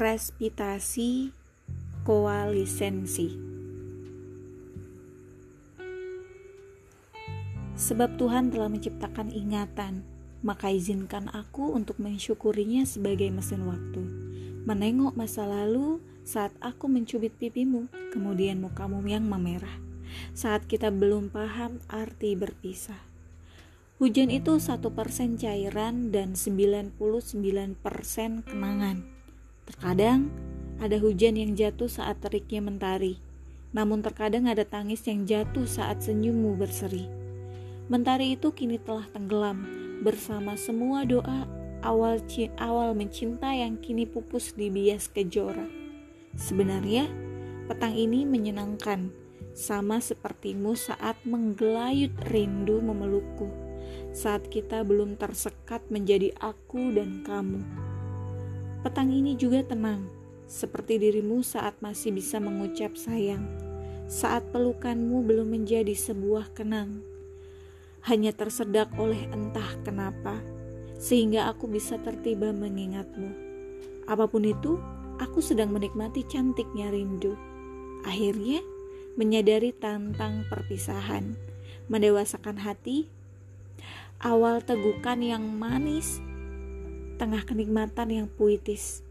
Presbitasi Koalisensi Sebab Tuhan telah menciptakan ingatan, maka izinkan aku untuk mensyukurinya sebagai mesin waktu. Menengok masa lalu saat aku mencubit pipimu, kemudian mukamu yang memerah. Saat kita belum paham arti berpisah. Hujan itu satu persen cairan dan 99% kenangan. Terkadang ada hujan yang jatuh saat teriknya mentari, namun terkadang ada tangis yang jatuh saat senyummu berseri. Mentari itu kini telah tenggelam bersama semua doa awal awal mencinta yang kini pupus di bias kejora. Sebenarnya, petang ini menyenangkan, sama sepertimu saat menggelayut rindu memelukku, saat kita belum tersekat menjadi aku dan kamu. Petang ini juga tenang, seperti dirimu saat masih bisa mengucap sayang, saat pelukanmu belum menjadi sebuah kenang, hanya tersedak oleh entah kenapa, sehingga aku bisa tertiba mengingatmu. Apa pun itu, aku sedang menikmati cantiknya rindu. Akhirnya, menyadari tentang perpisahan, mendewasakan hati, awal tegukan yang manis tengah kenikmatan yang puitis,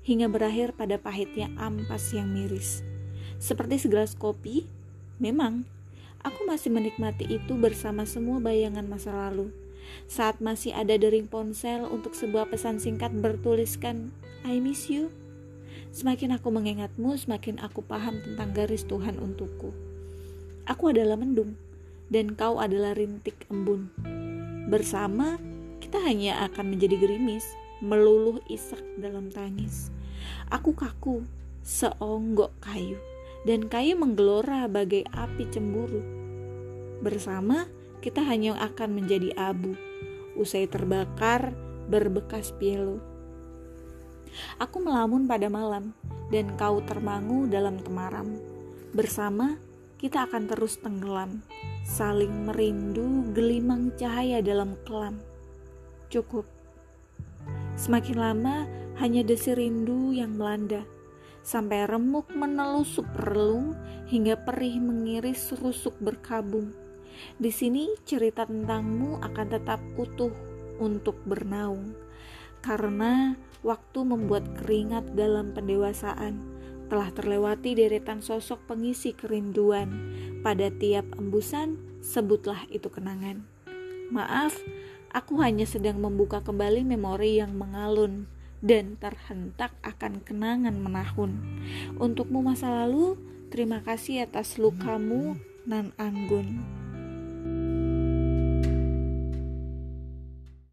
hingga berakhir pada pahitnya ampas yang miris. Seperti segelas kopi, memang aku masih menikmati itu bersama semua bayangan masa lalu. Saat masih ada dering ponsel untuk sebuah pesan singkat bertuliskan I miss you. Semakin aku mengingatmu, semakin aku paham tentang garis Tuhan untukku. Aku adalah mendung, dan kau adalah rintik embun. Bersama, kita hanya akan menjadi gerimis, meluluh isak dalam tangis. Aku kaku, seonggok kayu, dan kayu menggelora bagai api cemburu. Bersama, kita hanya akan menjadi abu, usai terbakar berbekas pielo. Aku melamun pada malam, dan kau termangu dalam temaram. Bersama, kita akan terus tenggelam, saling merindu gelimang cahaya dalam kelam cukup. Semakin lama hanya desir rindu yang melanda, sampai remuk menelusup relung hingga perih mengiris rusuk berkabung. Di sini cerita tentangmu akan tetap utuh untuk bernaung, karena waktu membuat keringat dalam pendewasaan telah terlewati deretan sosok pengisi kerinduan. Pada tiap embusan, sebutlah itu kenangan. Maaf, Aku hanya sedang membuka kembali memori yang mengalun dan terhentak akan kenangan menahun. Untukmu masa lalu, terima kasih atas lukamu nan anggun.